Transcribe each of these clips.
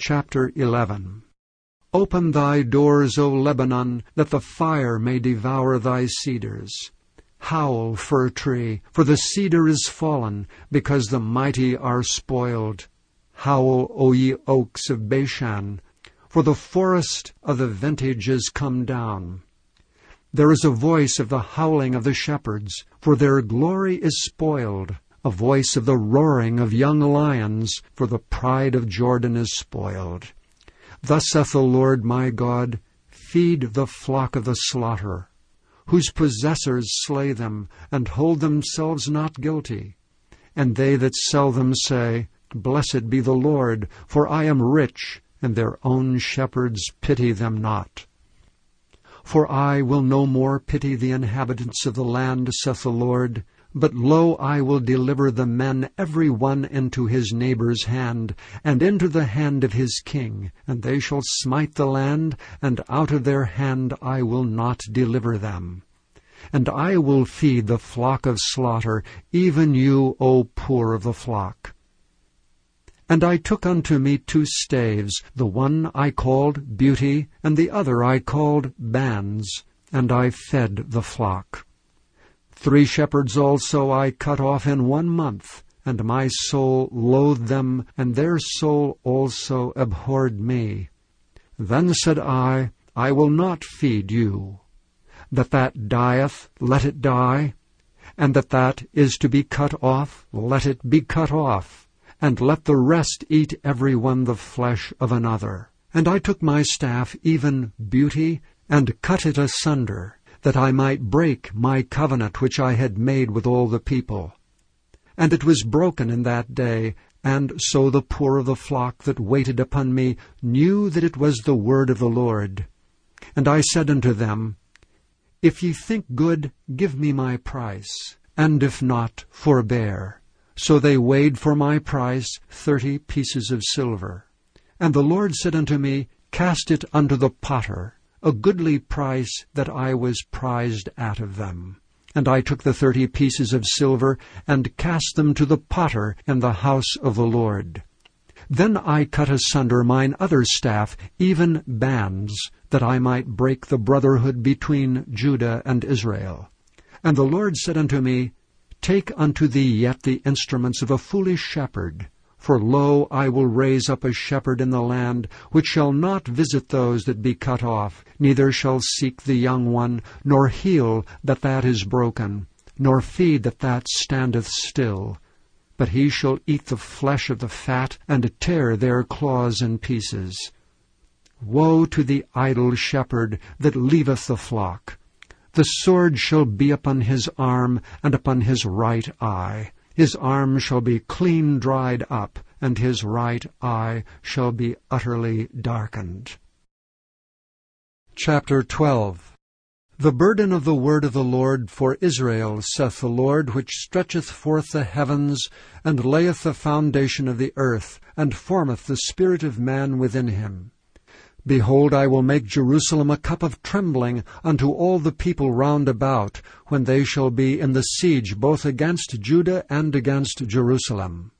Chapter 11 Open thy doors, O Lebanon, that the fire may devour thy cedars. Howl, fir tree, for the cedar is fallen, because the mighty are spoiled. Howl, O ye oaks of Bashan, for the forest of the vintage is come down. There is a voice of the howling of the shepherds, for their glory is spoiled, a voice of the roaring of young lions, for the pride of Jordan is spoiled. Thus saith the Lord my God, Feed the flock of the slaughter, whose possessors slay them, and hold themselves not guilty. And they that sell them say, Blessed be the Lord, for I am rich, and their own shepherds pity them not. For I will no more pity the inhabitants of the land, saith the Lord. But lo, I will deliver the men every one into his neighbour's hand, and into the hand of his king, and they shall smite the land, and out of their hand I will not deliver them. And I will feed the flock of slaughter, even you, O poor of the flock. And I took unto me two staves, the one I called Beauty, and the other I called Bands, and I fed the flock. Three shepherds also I cut off in one month, and my soul loathed them, and their soul also abhorred me. Then said I, I will not feed you. That that dieth, let it die, and that that is to be cut off, let it be cut off and let the rest eat every one the flesh of another. And I took my staff, even beauty, and cut it asunder, that I might break my covenant which I had made with all the people. And it was broken in that day, and so the poor of the flock that waited upon me knew that it was the word of the Lord. And I said unto them, If ye think good, give me my price, and if not, forbear. So they weighed for my price thirty pieces of silver. And the Lord said unto me, Cast it unto the potter, a goodly price that I was prized out of them. And I took the thirty pieces of silver, and cast them to the potter in the house of the Lord. Then I cut asunder mine other staff, even bands, that I might break the brotherhood between Judah and Israel. And the Lord said unto me, Take unto thee yet the instruments of a foolish shepherd. For lo, I will raise up a shepherd in the land, which shall not visit those that be cut off, neither shall seek the young one, nor heal that that is broken, nor feed that that standeth still. But he shall eat the flesh of the fat, and tear their claws in pieces. Woe to the idle shepherd that leaveth the flock! The sword shall be upon his arm and upon his right eye. His arm shall be clean dried up, and his right eye shall be utterly darkened. Chapter 12 The burden of the word of the Lord for Israel, saith the Lord, which stretcheth forth the heavens, and layeth the foundation of the earth, and formeth the spirit of man within him. Behold, I will make Jerusalem a cup of trembling unto all the people round about, when they shall be in the siege both against Judah and against Jerusalem.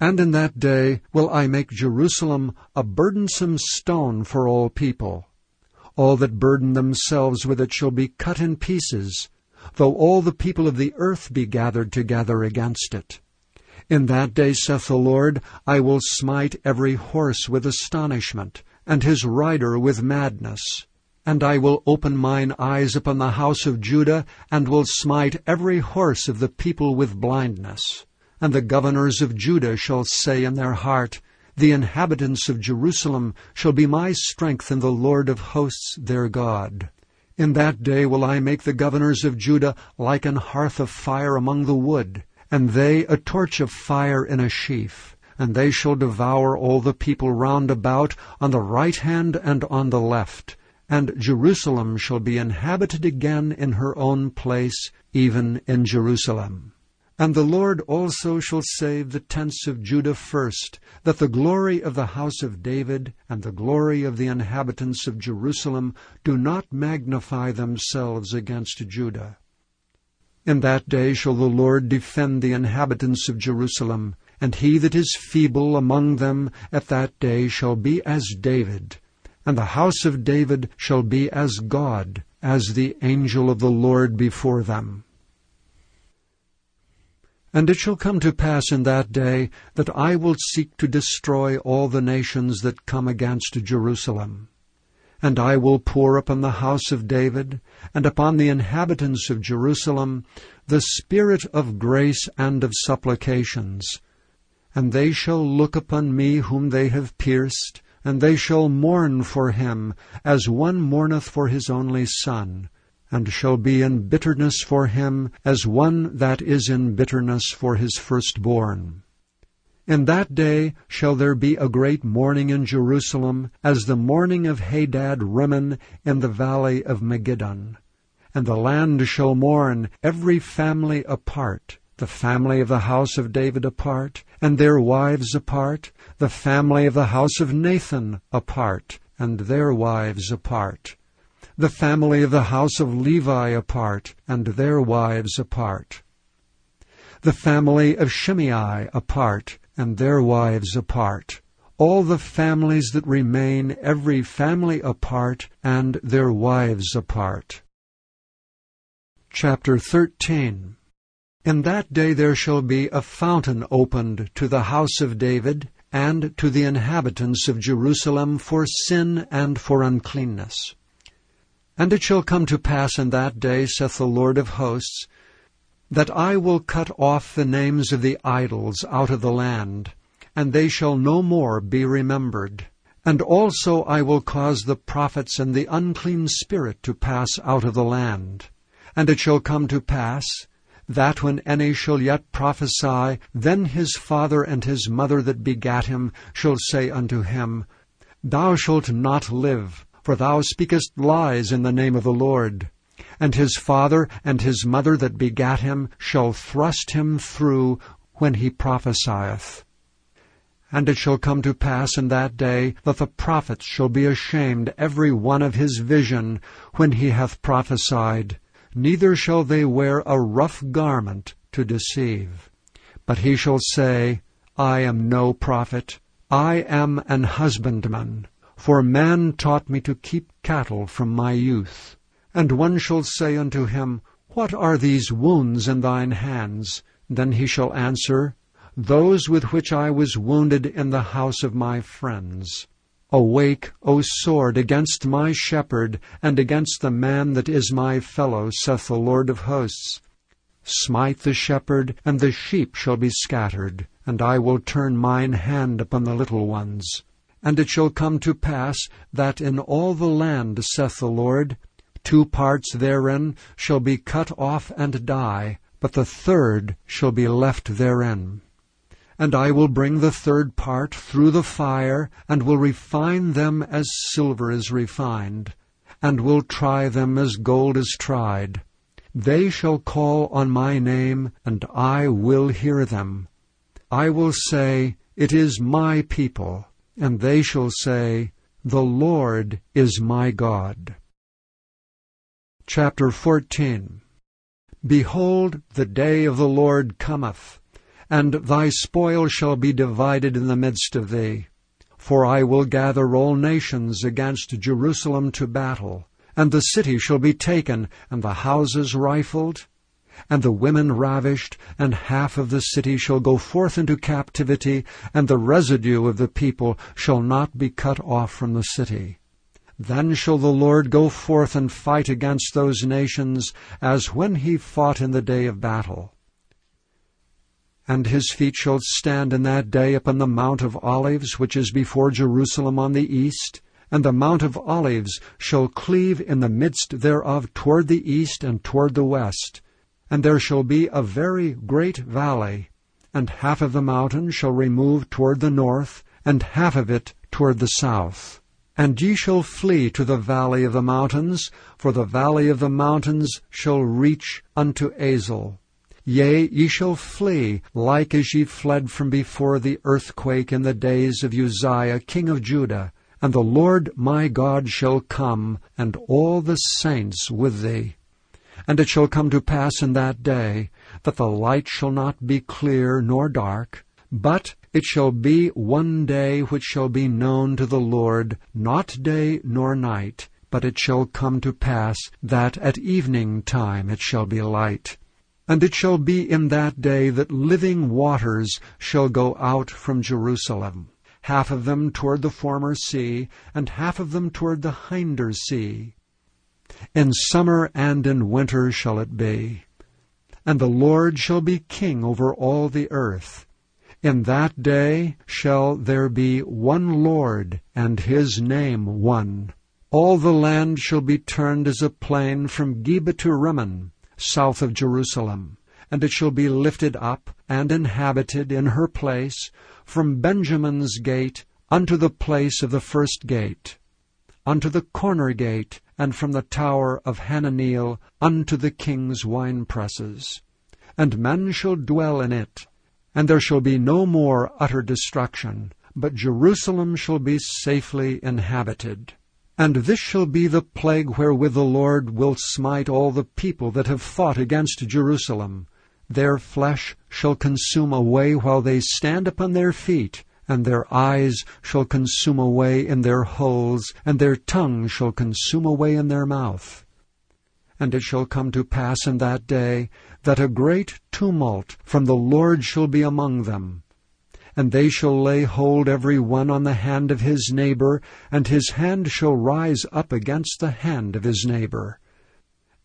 And in that day will I make Jerusalem a burdensome stone for all people. All that burden themselves with it shall be cut in pieces, though all the people of the earth be gathered together against it. In that day, saith the Lord, I will smite every horse with astonishment, and his rider with madness. And I will open mine eyes upon the house of Judah, and will smite every horse of the people with blindness. And the governors of Judah shall say in their heart, The inhabitants of Jerusalem shall be my strength in the Lord of hosts their God. In that day will I make the governors of Judah like an hearth of fire among the wood, and they a torch of fire in a sheaf and they shall devour all the people round about on the right hand and on the left. And Jerusalem shall be inhabited again in her own place, even in Jerusalem. And the Lord also shall save the tents of Judah first, that the glory of the house of David and the glory of the inhabitants of Jerusalem do not magnify themselves against Judah. In that day shall the Lord defend the inhabitants of Jerusalem, And he that is feeble among them at that day shall be as David, and the house of David shall be as God, as the angel of the Lord before them. And it shall come to pass in that day that I will seek to destroy all the nations that come against Jerusalem. And I will pour upon the house of David, and upon the inhabitants of Jerusalem, the spirit of grace and of supplications. And they shall look upon me whom they have pierced, and they shall mourn for him, as one mourneth for his only son, and shall be in bitterness for him, as one that is in bitterness for his firstborn. In that day shall there be a great mourning in Jerusalem, as the mourning of Hadad Rimmon in the valley of Megiddon. And the land shall mourn, every family apart, the family of the house of David apart, and their wives apart, the family of the house of Nathan apart, and their wives apart, the family of the house of Levi apart, and their wives apart, the family of Shimei apart, and their wives apart. All the families that remain, every family apart, and their wives apart. Chapter 13 In that day there shall be a fountain opened to the house of David, and to the inhabitants of Jerusalem for sin and for uncleanness. And it shall come to pass in that day, saith the Lord of hosts, that I will cut off the names of the idols out of the land, and they shall no more be remembered. And also I will cause the prophets and the unclean spirit to pass out of the land. And it shall come to pass, that when any shall yet prophesy, then his father and his mother that begat him shall say unto him, Thou shalt not live, for thou speakest lies in the name of the Lord and his father and his mother that begat him shall thrust him through when he prophesieth. And it shall come to pass in that day that the prophets shall be ashamed every one of his vision when he hath prophesied, neither shall they wear a rough garment to deceive. But he shall say, I am no prophet, I am an husbandman, for man taught me to keep cattle from my youth. And one shall say unto him, What are these wounds in thine hands? Then he shall answer, Those with which I was wounded in the house of my friends. Awake, O sword, against my shepherd, and against the man that is my fellow, saith the Lord of hosts. Smite the shepherd, and the sheep shall be scattered, and I will turn mine hand upon the little ones. And it shall come to pass that in all the land, saith the Lord, Two parts therein shall be cut off and die, but the third shall be left therein. And I will bring the third part through the fire, and will refine them as silver is refined, and will try them as gold is tried. They shall call on my name, and I will hear them. I will say, It is my people, and they shall say, The Lord is my God. Chapter 14 Behold, the day of the Lord cometh, and thy spoil shall be divided in the midst of thee. For I will gather all nations against Jerusalem to battle, and the city shall be taken, and the houses rifled, and the women ravished, and half of the city shall go forth into captivity, and the residue of the people shall not be cut off from the city. Then shall the Lord go forth and fight against those nations, as when he fought in the day of battle. And his feet shall stand in that day upon the Mount of Olives, which is before Jerusalem on the east, and the Mount of Olives shall cleave in the midst thereof toward the east and toward the west. And there shall be a very great valley, and half of the mountain shall remove toward the north, and half of it toward the south. And ye shall flee to the valley of the mountains, for the valley of the mountains shall reach unto Azal. Yea, ye shall flee, like as ye fled from before the earthquake in the days of Uzziah king of Judah. And the Lord my God shall come, and all the saints with thee. And it shall come to pass in that day, that the light shall not be clear nor dark, But it shall be one day which shall be known to the Lord, not day nor night, but it shall come to pass that at evening time it shall be light. And it shall be in that day that living waters shall go out from Jerusalem, half of them toward the former sea, and half of them toward the hinder sea. In summer and in winter shall it be. And the Lord shall be king over all the earth. In that day shall there be one Lord, and his name one. All the land shall be turned as a plain from Geba to Rimmon, south of Jerusalem. And it shall be lifted up and inhabited in her place, from Benjamin's gate unto the place of the first gate, unto the corner gate, and from the tower of Hananeel unto the king's winepresses. And men shall dwell in it, and there shall be no more utter destruction, but Jerusalem shall be safely inhabited. And this shall be the plague wherewith the Lord will smite all the people that have fought against Jerusalem. Their flesh shall consume away while they stand upon their feet, and their eyes shall consume away in their holes, and their tongue shall consume away in their mouth. And it shall come to pass in that day that a great tumult from the Lord shall be among them. And they shall lay hold every one on the hand of his neighbor, and his hand shall rise up against the hand of his neighbor.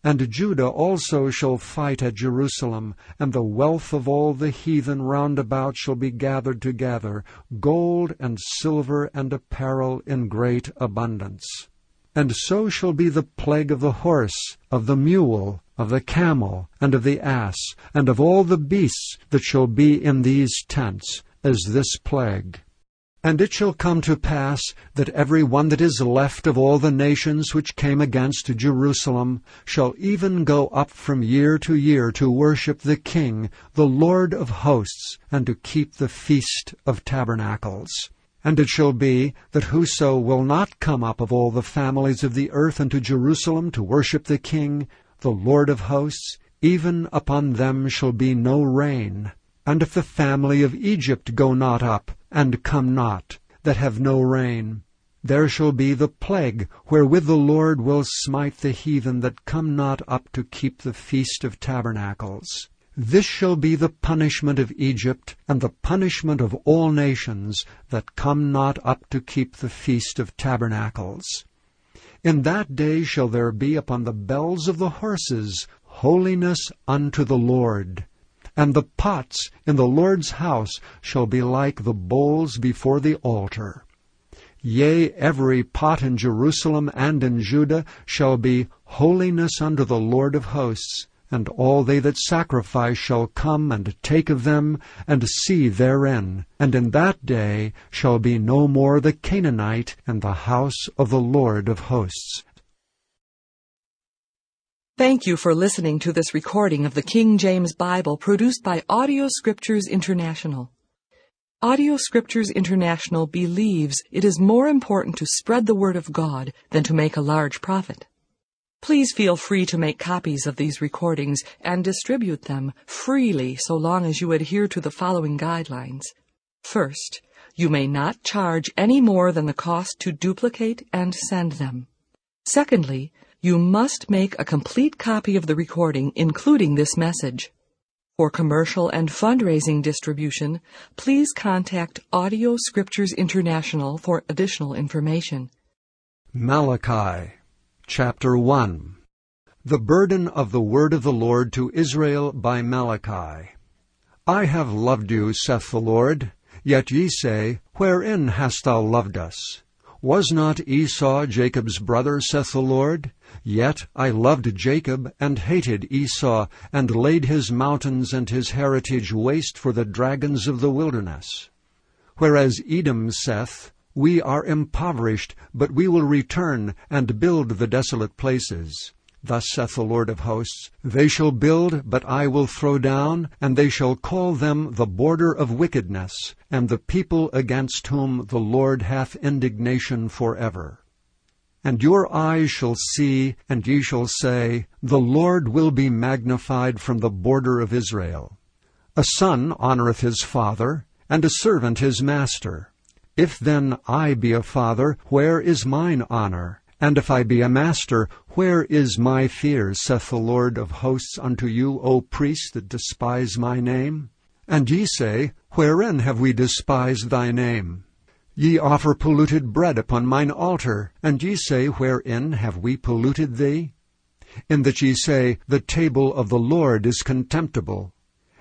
And Judah also shall fight at Jerusalem, and the wealth of all the heathen round about shall be gathered together, gold and silver and apparel in great abundance. And so shall be the plague of the horse, of the mule, of the camel, and of the ass, and of all the beasts that shall be in these tents, as this plague. And it shall come to pass that every one that is left of all the nations which came against Jerusalem shall even go up from year to year to worship the King, the Lord of hosts, and to keep the feast of tabernacles. And it shall be that whoso will not come up of all the families of the earth unto Jerusalem to worship the King, the Lord of hosts, even upon them shall be no rain. And if the family of Egypt go not up, and come not, that have no rain, there shall be the plague wherewith the Lord will smite the heathen that come not up to keep the feast of tabernacles. This shall be the punishment of Egypt, and the punishment of all nations that come not up to keep the feast of tabernacles. In that day shall there be upon the bells of the horses holiness unto the Lord. And the pots in the Lord's house shall be like the bowls before the altar. Yea, every pot in Jerusalem and in Judah shall be holiness unto the Lord of hosts, and all they that sacrifice shall come and take of them, and see therein. And in that day shall be no more the Canaanite in the house of the Lord of hosts. Thank you for listening to this recording of the King James Bible produced by Audio Scriptures International. Audio Scriptures International believes it is more important to spread the Word of God than to make a large profit. Please feel free to make copies of these recordings and distribute them freely so long as you adhere to the following guidelines. First, you may not charge any more than the cost to duplicate and send them. Secondly, you must make a complete copy of the recording, including this message. For commercial and fundraising distribution, please contact Audio Scriptures International for additional information. Malachi Chapter 1 The burden of the word of the Lord to Israel by Malachi. I have loved you, saith the Lord. Yet ye say, Wherein hast thou loved us? Was not Esau Jacob's brother, saith the Lord? Yet I loved Jacob, and hated Esau, and laid his mountains and his heritage waste for the dragons of the wilderness. Whereas Edom saith, we are impoverished, but we will return and build the desolate places. Thus saith the Lord of hosts, They shall build, but I will throw down, and they shall call them the border of wickedness, and the people against whom the Lord hath indignation for ever. And your eyes shall see, and ye shall say, The Lord will be magnified from the border of Israel. A son honoureth his father, and a servant his master. If then I be a father, where is mine honor? And if I be a master, where is my fear, saith the Lord of hosts unto you, O priests that despise my name? And ye say, Wherein have we despised thy name? Ye offer polluted bread upon mine altar, and ye say, Wherein have we polluted thee? In that ye say, The table of the Lord is contemptible.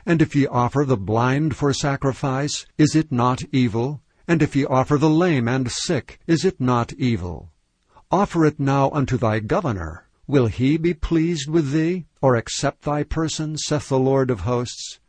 And if ye offer the blind for sacrifice, is it not evil? And if ye offer the lame and sick, is it not evil? Offer it now unto thy governor. Will he be pleased with thee, or accept thy person, saith the Lord of hosts?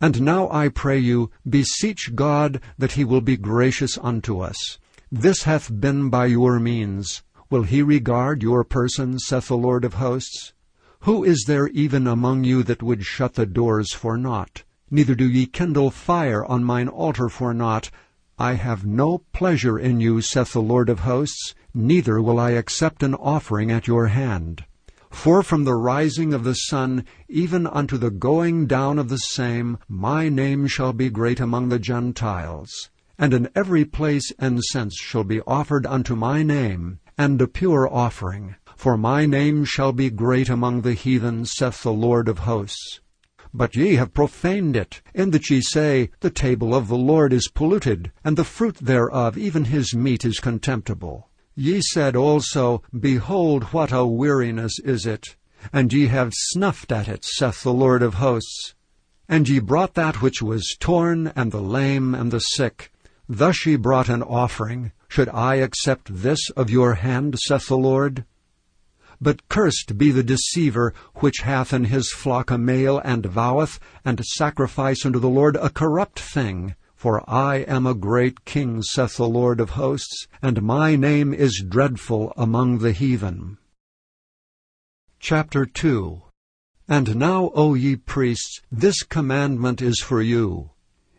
And now I pray you, beseech God that he will be gracious unto us. This hath been by your means. Will he regard your person, saith the Lord of hosts? Who is there even among you that would shut the doors for naught? Neither do ye kindle fire on mine altar for naught. I have no pleasure in you, saith the Lord of hosts neither will I accept an offering at your hand. For from the rising of the sun even unto the going down of the same, my name shall be great among the Gentiles. And in every place incense shall be offered unto my name, and a pure offering. For my name shall be great among the heathen, saith the Lord of hosts. But ye have profaned it, in that ye say, The table of the Lord is polluted, and the fruit thereof, even his meat, is contemptible. Ye said also, Behold, what a weariness is it! And ye have snuffed at it, saith the Lord of hosts. And ye brought that which was torn, and the lame, and the sick. Thus ye brought an offering. Should I accept this of your hand, saith the Lord? But cursed be the deceiver which hath in his flock a male, and voweth, and sacrifice unto the Lord a corrupt thing. For I am a great king, saith the Lord of hosts, and my name is dreadful among the heathen. Chapter 2 And now, O ye priests, this commandment is for you.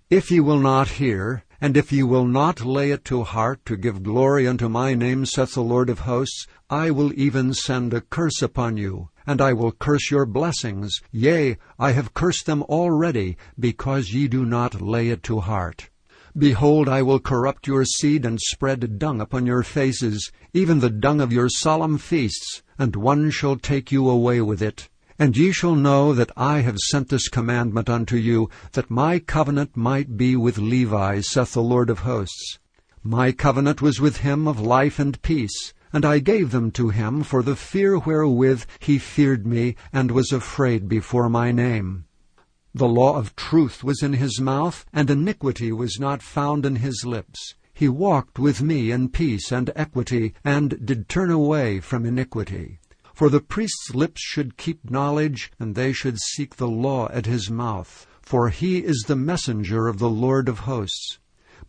If ye will not hear, and if ye will not lay it to heart to give glory unto my name, saith the Lord of hosts, I will even send a curse upon you, and I will curse your blessings. Yea, I have cursed them already, because ye do not lay it to heart. Behold, I will corrupt your seed and spread dung upon your faces, even the dung of your solemn feasts, and one shall take you away with it. And ye shall know that I have sent this commandment unto you, that my covenant might be with Levi, saith the Lord of hosts. My covenant was with him of life and peace, and I gave them to him for the fear wherewith he feared me, and was afraid before my name. The law of truth was in his mouth, and iniquity was not found in his lips. He walked with me in peace and equity, and did turn away from iniquity. For the priest's lips should keep knowledge, and they should seek the law at his mouth. For he is the messenger of the Lord of hosts.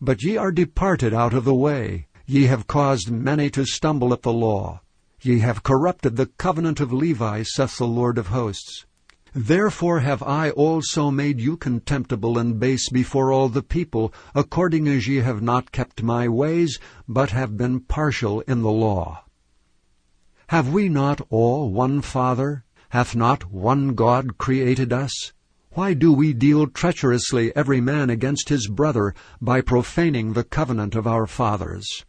But ye are departed out of the way. Ye have caused many to stumble at the law. Ye have corrupted the covenant of Levi, saith the Lord of hosts. Therefore have I also made you contemptible and base before all the people, according as ye have not kept my ways, but have been partial in the law. Have we not all one Father? Hath not one God created us? Why do we deal treacherously every man against his brother, by profaning the covenant of our fathers?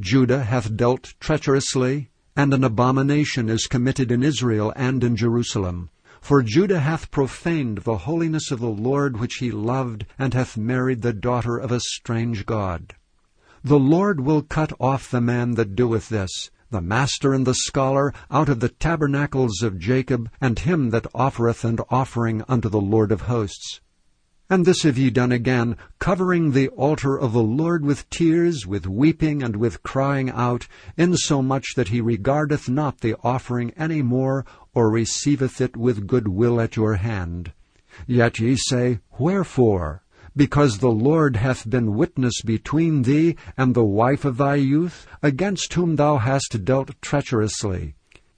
Judah hath dealt treacherously, and an abomination is committed in Israel and in Jerusalem. For Judah hath profaned the holiness of the Lord which he loved, and hath married the daughter of a strange God. The Lord will cut off the man that doeth this, the master and the scholar, out of the tabernacles of Jacob, and him that offereth an offering unto the Lord of hosts. And this have ye done again, covering the altar of the Lord with tears, with weeping, and with crying out, insomuch that he regardeth not the offering any more, or receiveth it with good will at your hand. Yet ye say, Wherefore? Because the Lord hath been witness between thee and the wife of thy youth, against whom thou hast dealt treacherously.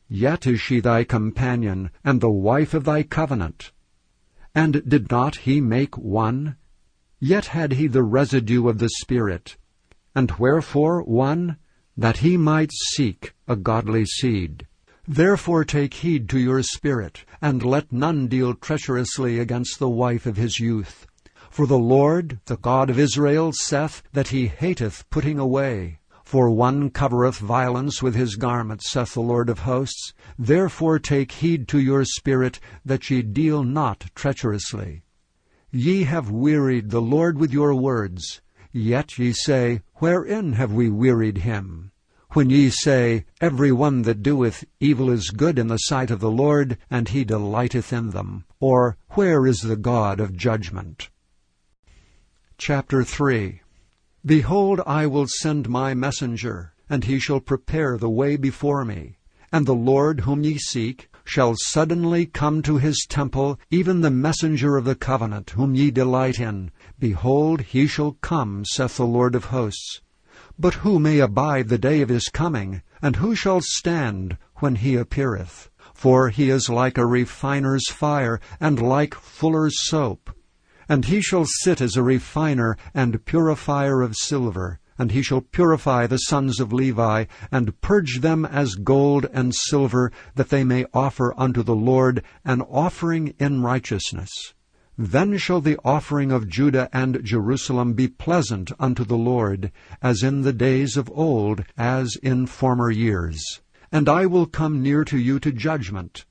Yet is she thy companion, and the wife of thy covenant. And did not he make one? Yet had he the residue of the Spirit. And wherefore one? That he might seek a godly seed. Therefore take heed to your spirit, and let none deal treacherously against the wife of his youth. For the Lord, the God of Israel, saith that he hateth putting away. For one covereth violence with his garment, saith the Lord of hosts. Therefore take heed to your spirit, that ye deal not treacherously. Ye have wearied the Lord with your words. Yet ye say, Wherein have we wearied him? When ye say, Every one that doeth evil is good in the sight of the Lord, and he delighteth in them. Or, Where is the God of judgment? Chapter 3 Behold, I will send my messenger, and he shall prepare the way before me. And the Lord whom ye seek shall suddenly come to his temple, even the messenger of the covenant, whom ye delight in. Behold, he shall come, saith the Lord of hosts. But who may abide the day of his coming? And who shall stand when he appeareth? For he is like a refiner's fire, and like fuller's soap. And he shall sit as a refiner and purifier of silver, and he shall purify the sons of Levi, and purge them as gold and silver, that they may offer unto the Lord an offering in righteousness. Then shall the offering of Judah and Jerusalem be pleasant unto the Lord, as in the days of old, as in former years. And I will come near to you to judgment,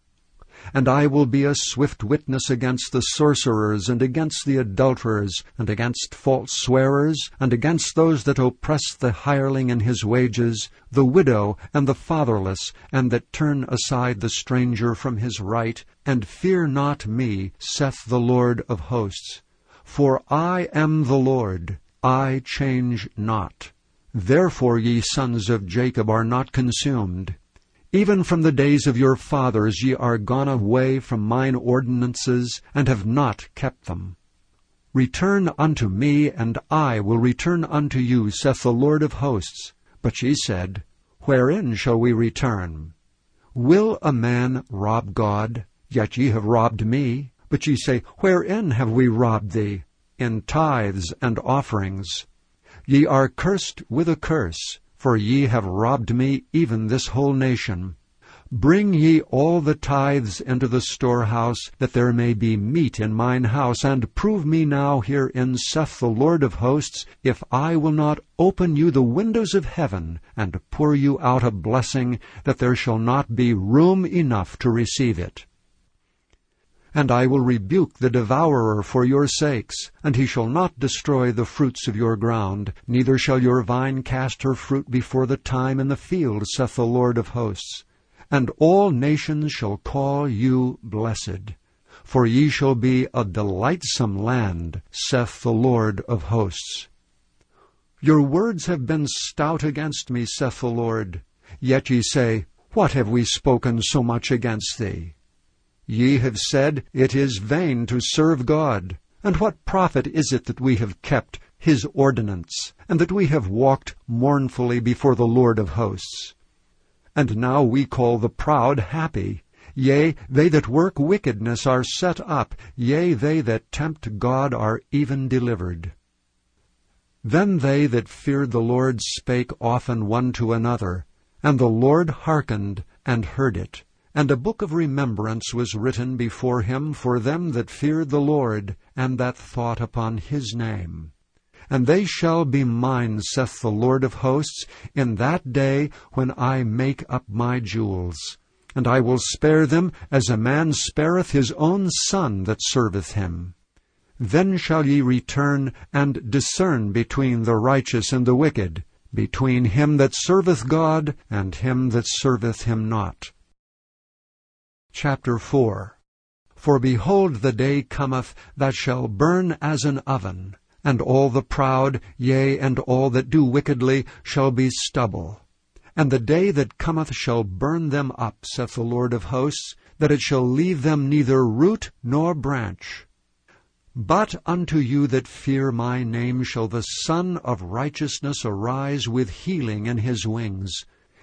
and I will be a swift witness against the sorcerers, and against the adulterers, and against false swearers, and against those that oppress the hireling in his wages, the widow, and the fatherless, and that turn aside the stranger from his right, and fear not me, saith the Lord of hosts. For I am the Lord, I change not. Therefore ye sons of Jacob are not consumed. Even from the days of your fathers ye are gone away from mine ordinances, and have not kept them. Return unto me, and I will return unto you, saith the Lord of hosts. But ye said, Wherein shall we return? Will a man rob God? Yet ye have robbed me. But ye say, Wherein have we robbed thee? In tithes and offerings. Ye are cursed with a curse, for ye have robbed me, even this whole nation. Bring ye all the tithes into the storehouse, that there may be meat in mine house, and prove me now herein, saith the Lord of hosts, if I will not open you the windows of heaven, and pour you out a blessing, that there shall not be room enough to receive it. And I will rebuke the devourer for your sakes, and he shall not destroy the fruits of your ground, neither shall your vine cast her fruit before the time in the field, saith the Lord of hosts. And all nations shall call you blessed, for ye shall be a delightsome land, saith the Lord of hosts. Your words have been stout against me, saith the Lord. Yet ye say, What have we spoken so much against thee? Ye have said, It is vain to serve God. And what profit is it that we have kept his ordinance, and that we have walked mournfully before the Lord of hosts? And now we call the proud happy. Yea, they that work wickedness are set up. Yea, they that tempt God are even delivered. Then they that feared the Lord spake often one to another, and the Lord hearkened and heard it. And a book of remembrance was written before him for them that feared the Lord, and that thought upon his name. And they shall be mine, saith the Lord of hosts, in that day when I make up my jewels. And I will spare them as a man spareth his own son that serveth him. Then shall ye return and discern between the righteous and the wicked, between him that serveth God and him that serveth him not. Chapter 4 For behold, the day cometh that shall burn as an oven, and all the proud, yea, and all that do wickedly, shall be stubble. And the day that cometh shall burn them up, saith the Lord of hosts, that it shall leave them neither root nor branch. But unto you that fear my name shall the Sun of Righteousness arise with healing in his wings.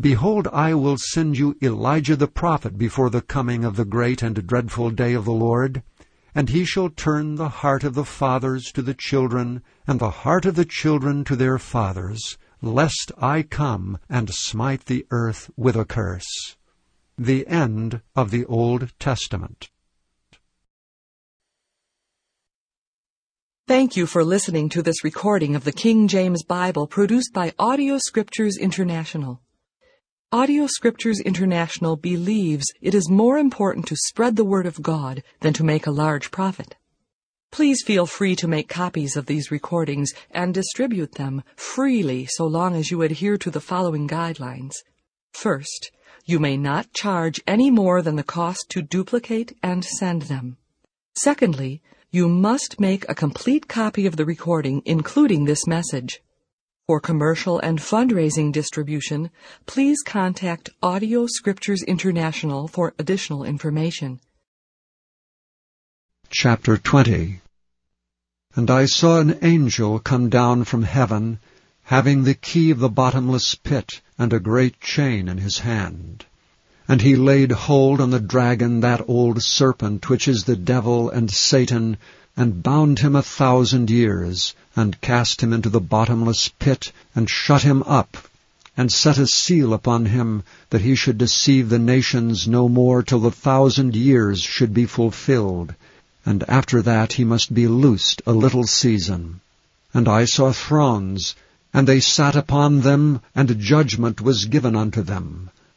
Behold, I will send you Elijah the prophet before the coming of the great and dreadful day of the Lord. And he shall turn the heart of the fathers to the children, and the heart of the children to their fathers, lest I come and smite the earth with a curse. The end of the Old Testament. Thank you for listening to this recording of the King James Bible produced by Audio Scriptures International. Audio Scriptures International believes it is more important to spread the Word of God than to make a large profit. Please feel free to make copies of these recordings and distribute them freely so long as you adhere to the following guidelines. First, you may not charge any more than the cost to duplicate and send them. Secondly, you must make a complete copy of the recording, including this message. For commercial and fundraising distribution, please contact Audio Scriptures International for additional information. Chapter 20 And I saw an angel come down from heaven, having the key of the bottomless pit and a great chain in his hand. And he laid hold on the dragon, that old serpent, which is the devil and Satan, and bound him a thousand years, and cast him into the bottomless pit, and shut him up, and set a seal upon him, that he should deceive the nations no more till the thousand years should be fulfilled, and after that he must be loosed a little season. And I saw thrones, and they sat upon them, and judgment was given unto them.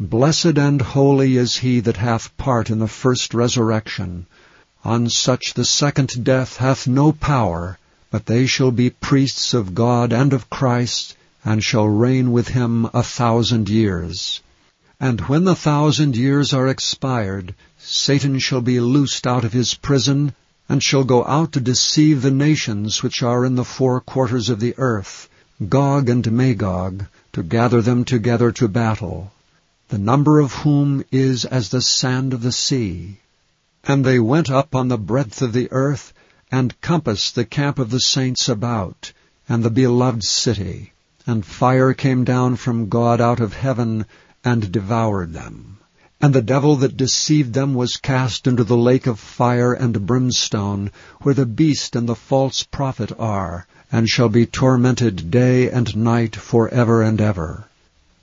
Blessed and holy is he that hath part in the first resurrection. On such the second death hath no power, but they shall be priests of God and of Christ, and shall reign with him a thousand years. And when the thousand years are expired, Satan shall be loosed out of his prison, and shall go out to deceive the nations which are in the four quarters of the earth, Gog and Magog, to gather them together to battle the number of whom is as the sand of the sea. And they went up on the breadth of the earth, and compassed the camp of the saints about, and the beloved city. And fire came down from God out of heaven, and devoured them. And the devil that deceived them was cast into the lake of fire and brimstone, where the beast and the false prophet are, and shall be tormented day and night for ever and ever.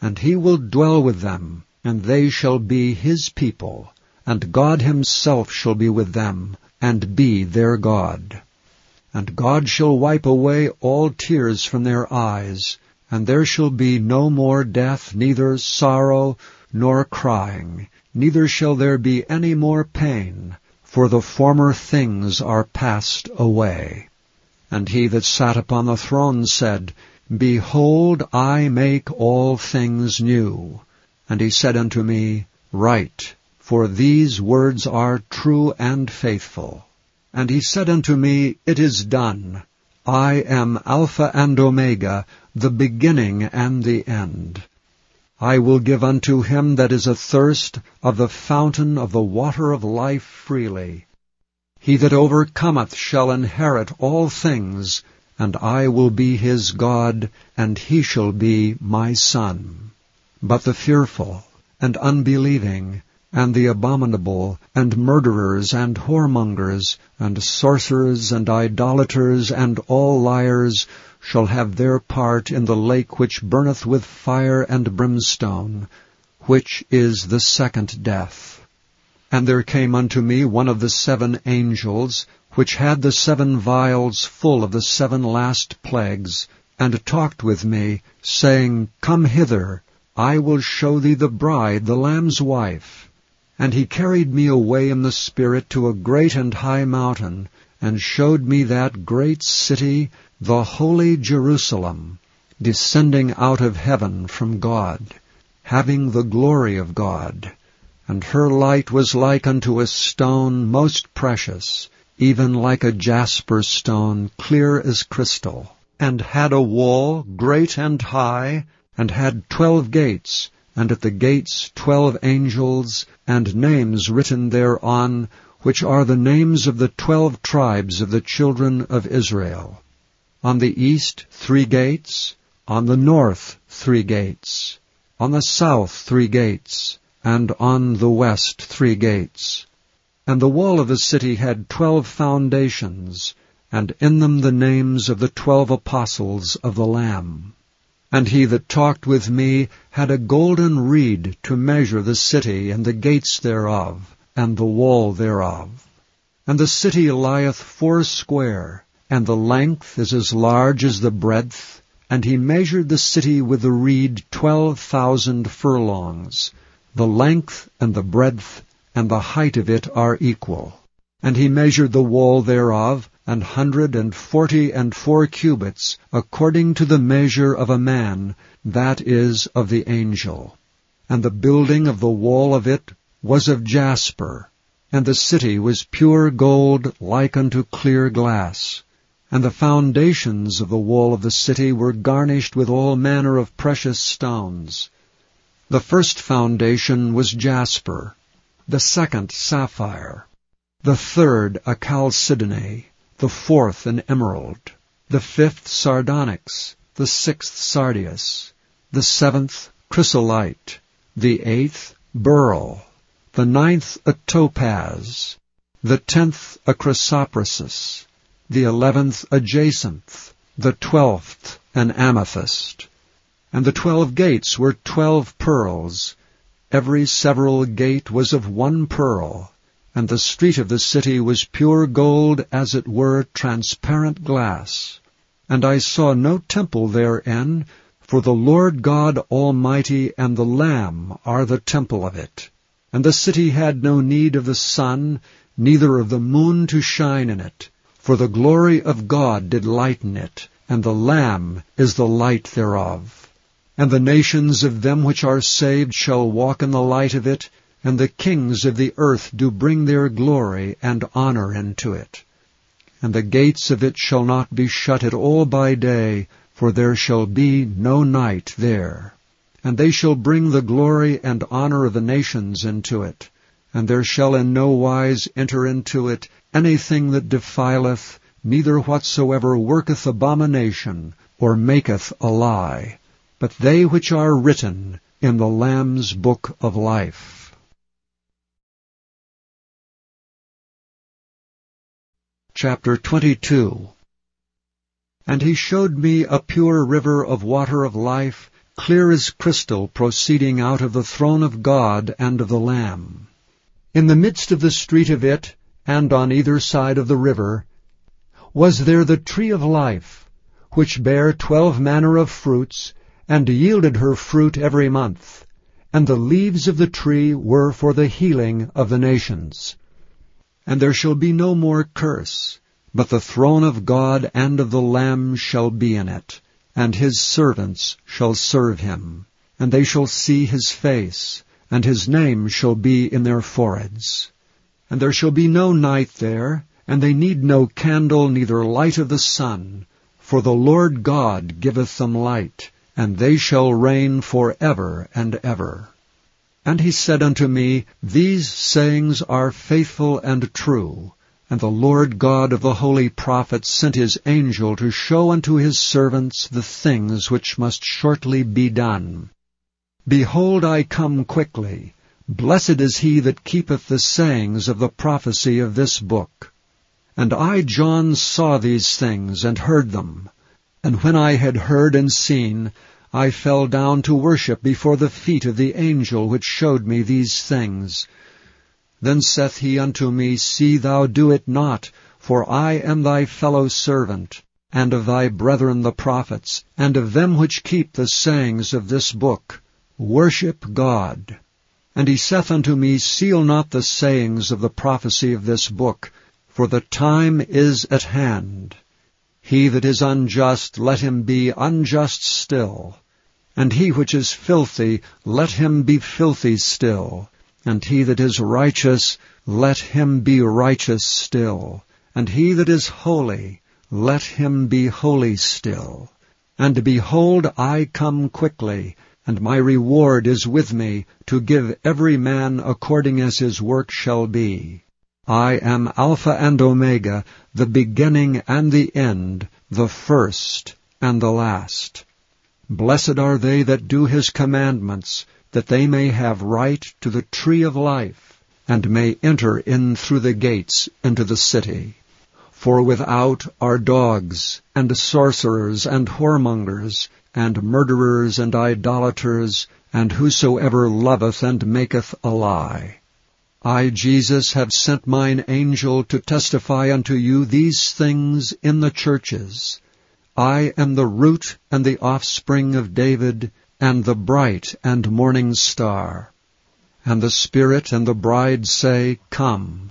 and he will dwell with them, and they shall be his people, and God himself shall be with them, and be their God. And God shall wipe away all tears from their eyes, and there shall be no more death, neither sorrow, nor crying, neither shall there be any more pain, for the former things are passed away. And he that sat upon the throne said, Behold, I make all things new. And he said unto me, Write, for these words are true and faithful. And he said unto me, It is done. I am Alpha and Omega, the beginning and the end. I will give unto him that is athirst of the fountain of the water of life freely. He that overcometh shall inherit all things, and I will be his God, and he shall be my son. But the fearful, and unbelieving, and the abominable, and murderers, and whoremongers, and sorcerers, and idolaters, and all liars, shall have their part in the lake which burneth with fire and brimstone, which is the second death. And there came unto me one of the seven angels, which had the seven vials full of the seven last plagues, and talked with me, saying, Come hither, I will show thee the bride, the Lamb's wife. And he carried me away in the Spirit to a great and high mountain, and showed me that great city, the holy Jerusalem, descending out of heaven from God, having the glory of God. And her light was like unto a stone most precious, even like a jasper stone, clear as crystal, and had a wall great and high, and had twelve gates, and at the gates twelve angels, and names written thereon, which are the names of the twelve tribes of the children of Israel. On the east three gates, on the north three gates, on the south three gates, and on the west three gates. And the wall of the city had twelve foundations, and in them the names of the twelve apostles of the Lamb. And he that talked with me had a golden reed to measure the city and the gates thereof, and the wall thereof. And the city lieth foursquare, and the length is as large as the breadth, and he measured the city with the reed twelve thousand furlongs. The length and the breadth and the height of it are equal. And he measured the wall thereof, an hundred and forty and four cubits, according to the measure of a man, that is, of the angel. And the building of the wall of it was of jasper, and the city was pure gold like unto clear glass. And the foundations of the wall of the city were garnished with all manner of precious stones. The first foundation was jasper, the second sapphire, the third a chalcedony, the fourth an emerald, the fifth sardonyx, the sixth sardius, the seventh chrysolite, the eighth beryl, the ninth a topaz, the tenth a chrysoprasus, the eleventh a jacinth, the twelfth an amethyst. And the twelve gates were twelve pearls. Every several gate was of one pearl, and the street of the city was pure gold, as it were transparent glass. And I saw no temple therein, for the Lord God Almighty and the Lamb are the temple of it. And the city had no need of the sun, neither of the moon to shine in it, for the glory of God did lighten it, and the Lamb is the light thereof. And the nations of them which are saved shall walk in the light of it, and the kings of the earth do bring their glory and honor into it. And the gates of it shall not be shut at all by day, for there shall be no night there. And they shall bring the glory and honor of the nations into it and there shall in no wise enter into it anything that defileth, neither whatsoever worketh abomination, or maketh a lie, but they which are written in the Lamb's book of life. Chapter 22 And he showed me a pure river of water of life, clear as crystal, proceeding out of the throne of God and of the Lamb. In the midst of the street of it, and on either side of the river, was there the tree of life, which bare twelve manner of fruits, and yielded her fruit every month. And the leaves of the tree were for the healing of the nations. and there shall be no more curse, but the throne of God and of the Lamb shall be in it, and his servants shall serve him. And they shall see his face, and his name shall be in their foreheads. And there shall be no night there, and they need no candle, neither light of the sun, for the Lord God giveth them light, and they shall reign for ever and ever. And he said unto me, These sayings are faithful and true. And the Lord God of the holy prophets sent his angel to show unto his servants the things which must shortly be done. Behold, I come quickly. Blessed is he that keepeth the sayings of the prophecy of this book. And I, John, saw these things and heard them. And when I had heard and seen, I fell down to worship before the feet of the angel which showed me these things. Then saith he unto me, See thou do it not, for I am thy fellow servant, and of thy brethren the prophets, and of them which keep the sayings of this book. Worship God. And he saith unto me, Seal not the sayings of the prophecy of this book, for the time is at hand. He that is unjust, let him be unjust still. And he which is filthy, let him be filthy still. And he that is righteous, let him be righteous still. And he that is holy, let him be holy still. And behold, I come quickly, and my reward is with me, to give every man according as his work shall be. I am Alpha and Omega, the beginning and the end, the first and the last. Blessed are they that do his commandments, that they may have right to the tree of life, and may enter in through the gates into the city. For without are dogs, and sorcerers, and whoremongers, and murderers, and idolaters, and whosoever loveth and maketh a lie. I, Jesus, have sent mine angel to testify unto you these things in the churches. I am the root and the offspring of David, and the bright and morning star. And the Spirit and the bride say, Come.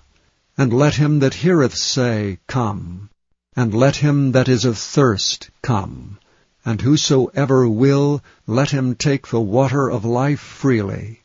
And let him that heareth say, Come. And let him that is athirst come. And whosoever will, let him take the water of life freely.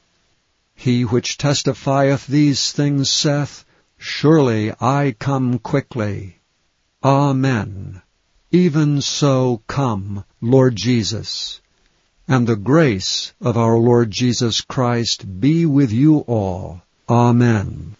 He which testifieth these things saith, Surely I come quickly. Amen. Even so come, Lord Jesus and the grace of our Lord Jesus Christ be with you all. Amen.